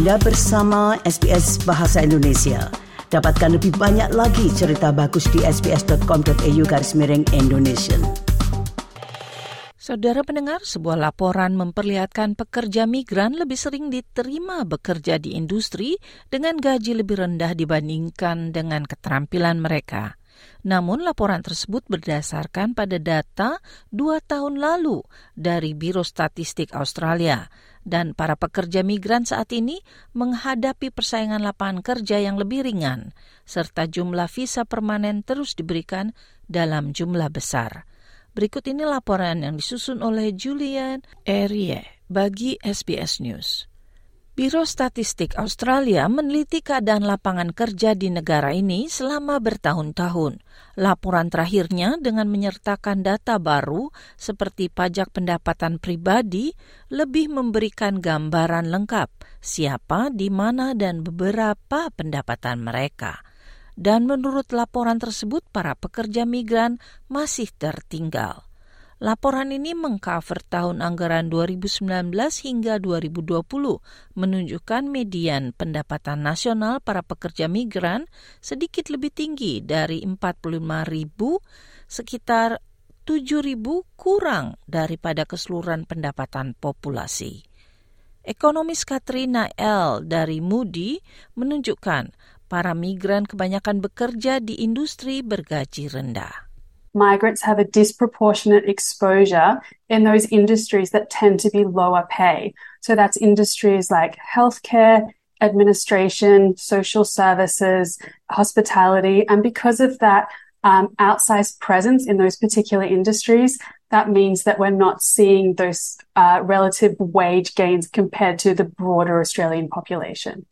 Anda bersama SBS Bahasa Indonesia. Dapatkan lebih banyak lagi cerita bagus di sbs.com.au garis miring Indonesia. Saudara pendengar, sebuah laporan memperlihatkan pekerja migran lebih sering diterima bekerja di industri dengan gaji lebih rendah dibandingkan dengan keterampilan mereka. Namun laporan tersebut berdasarkan pada data dua tahun lalu dari Biro Statistik Australia dan para pekerja migran saat ini menghadapi persaingan lapangan kerja yang lebih ringan, serta jumlah visa permanen terus diberikan dalam jumlah besar. Berikut ini laporan yang disusun oleh Julian Erie bagi SBS News. Biro Statistik Australia meneliti keadaan lapangan kerja di negara ini selama bertahun-tahun. Laporan terakhirnya dengan menyertakan data baru seperti pajak pendapatan pribadi lebih memberikan gambaran lengkap siapa, di mana, dan beberapa pendapatan mereka. Dan menurut laporan tersebut, para pekerja migran masih tertinggal. Laporan ini mengcover tahun anggaran 2019 hingga 2020, menunjukkan median pendapatan nasional para pekerja migran sedikit lebih tinggi dari 45 ribu, sekitar 7 ribu kurang daripada keseluruhan pendapatan populasi. Ekonomis Katrina L. dari Moody menunjukkan para migran kebanyakan bekerja di industri bergaji rendah. Migrants have a disproportionate exposure in those industries that tend to be lower pay. So that's industries like healthcare, administration, social services, hospitality. And because of that um, outsized presence in those particular industries, that means that we're not seeing those uh, relative wage gains compared to the broader Australian population.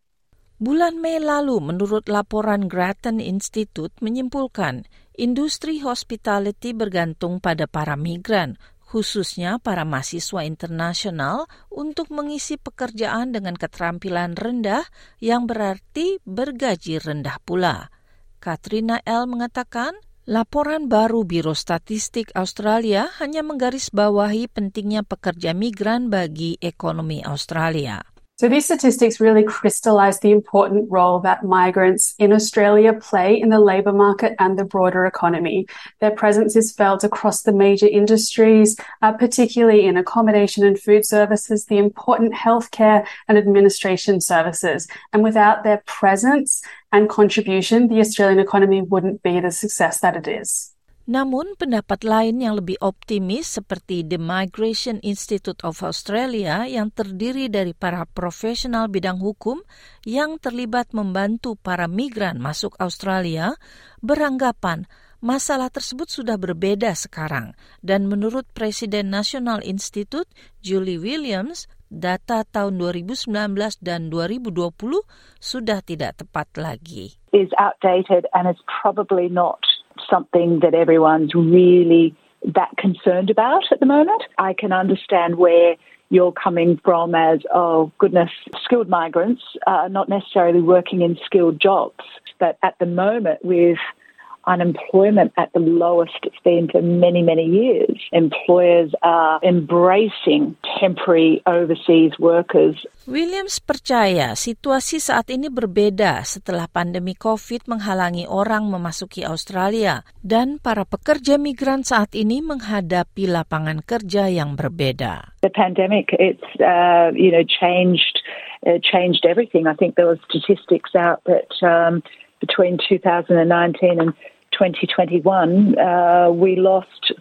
Bulan Mei lalu, menurut laporan Grattan Institute menyimpulkan industri hospitality bergantung pada para migran, khususnya para mahasiswa internasional untuk mengisi pekerjaan dengan keterampilan rendah yang berarti bergaji rendah pula. Katrina L. mengatakan, Laporan baru Biro Statistik Australia hanya menggarisbawahi pentingnya pekerja migran bagi ekonomi Australia. So these statistics really crystallize the important role that migrants in Australia play in the labour market and the broader economy. Their presence is felt across the major industries, uh, particularly in accommodation and food services, the important healthcare and administration services. And without their presence and contribution, the Australian economy wouldn't be the success that it is. Namun pendapat lain yang lebih optimis seperti The Migration Institute of Australia yang terdiri dari para profesional bidang hukum yang terlibat membantu para migran masuk Australia beranggapan masalah tersebut sudah berbeda sekarang dan menurut Presiden National Institute Julie Williams data tahun 2019 dan 2020 sudah tidak tepat lagi. Is outdated and is probably not something that everyone's really that concerned about at the moment. I can understand where you're coming from as, oh goodness, skilled migrants are not necessarily working in skilled jobs. But at the moment, with unemployment at the lowest it's been for many, many years. Employers are embracing temporary overseas workers. Williams percaya situasi saat ini berbeda setelah pandemi COVID menghalangi orang memasuki Australia dan para pekerja migran saat ini menghadapi lapangan kerja yang berbeda. The pandemic, it's uh, you know changed uh, changed everything. I think there were statistics out that um, between 2019 and 2021, uh, we lost,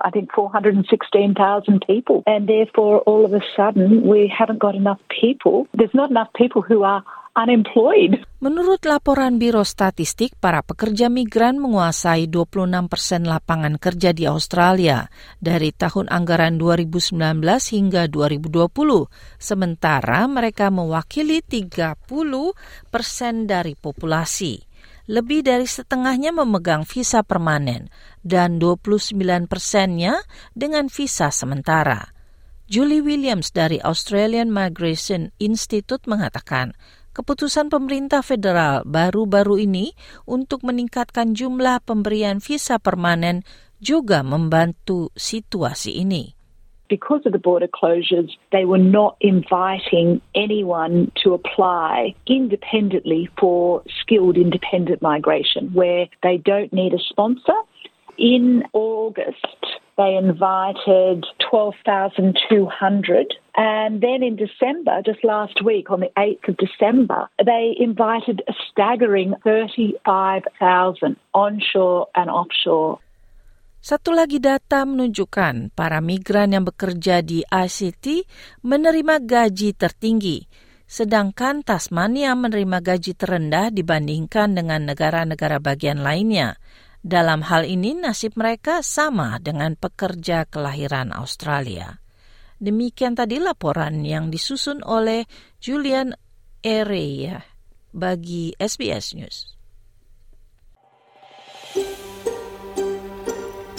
I think, 416,000 people. And therefore, all of a sudden, we haven't got enough people. There's not enough people who are unemployed. Menurut laporan Biro Statistik, para pekerja migran menguasai 26 persen lapangan kerja di Australia dari tahun anggaran 2019 hingga 2020, sementara mereka mewakili 30 persen dari populasi lebih dari setengahnya memegang visa permanen dan 29 persennya dengan visa sementara. Julie Williams dari Australian Migration Institute mengatakan, keputusan pemerintah federal baru-baru ini untuk meningkatkan jumlah pemberian visa permanen juga membantu situasi ini. Because of the border closures, they were not inviting anyone to apply independently for skilled independent migration, where they don't need a sponsor. In August, they invited 12,200. And then in December, just last week, on the 8th of December, they invited a staggering 35,000 onshore and offshore. Satu lagi data menunjukkan para migran yang bekerja di ICT menerima gaji tertinggi, sedangkan Tasmania menerima gaji terendah dibandingkan dengan negara-negara bagian lainnya. Dalam hal ini nasib mereka sama dengan pekerja kelahiran Australia. Demikian tadi laporan yang disusun oleh Julian Ereya bagi SBS News.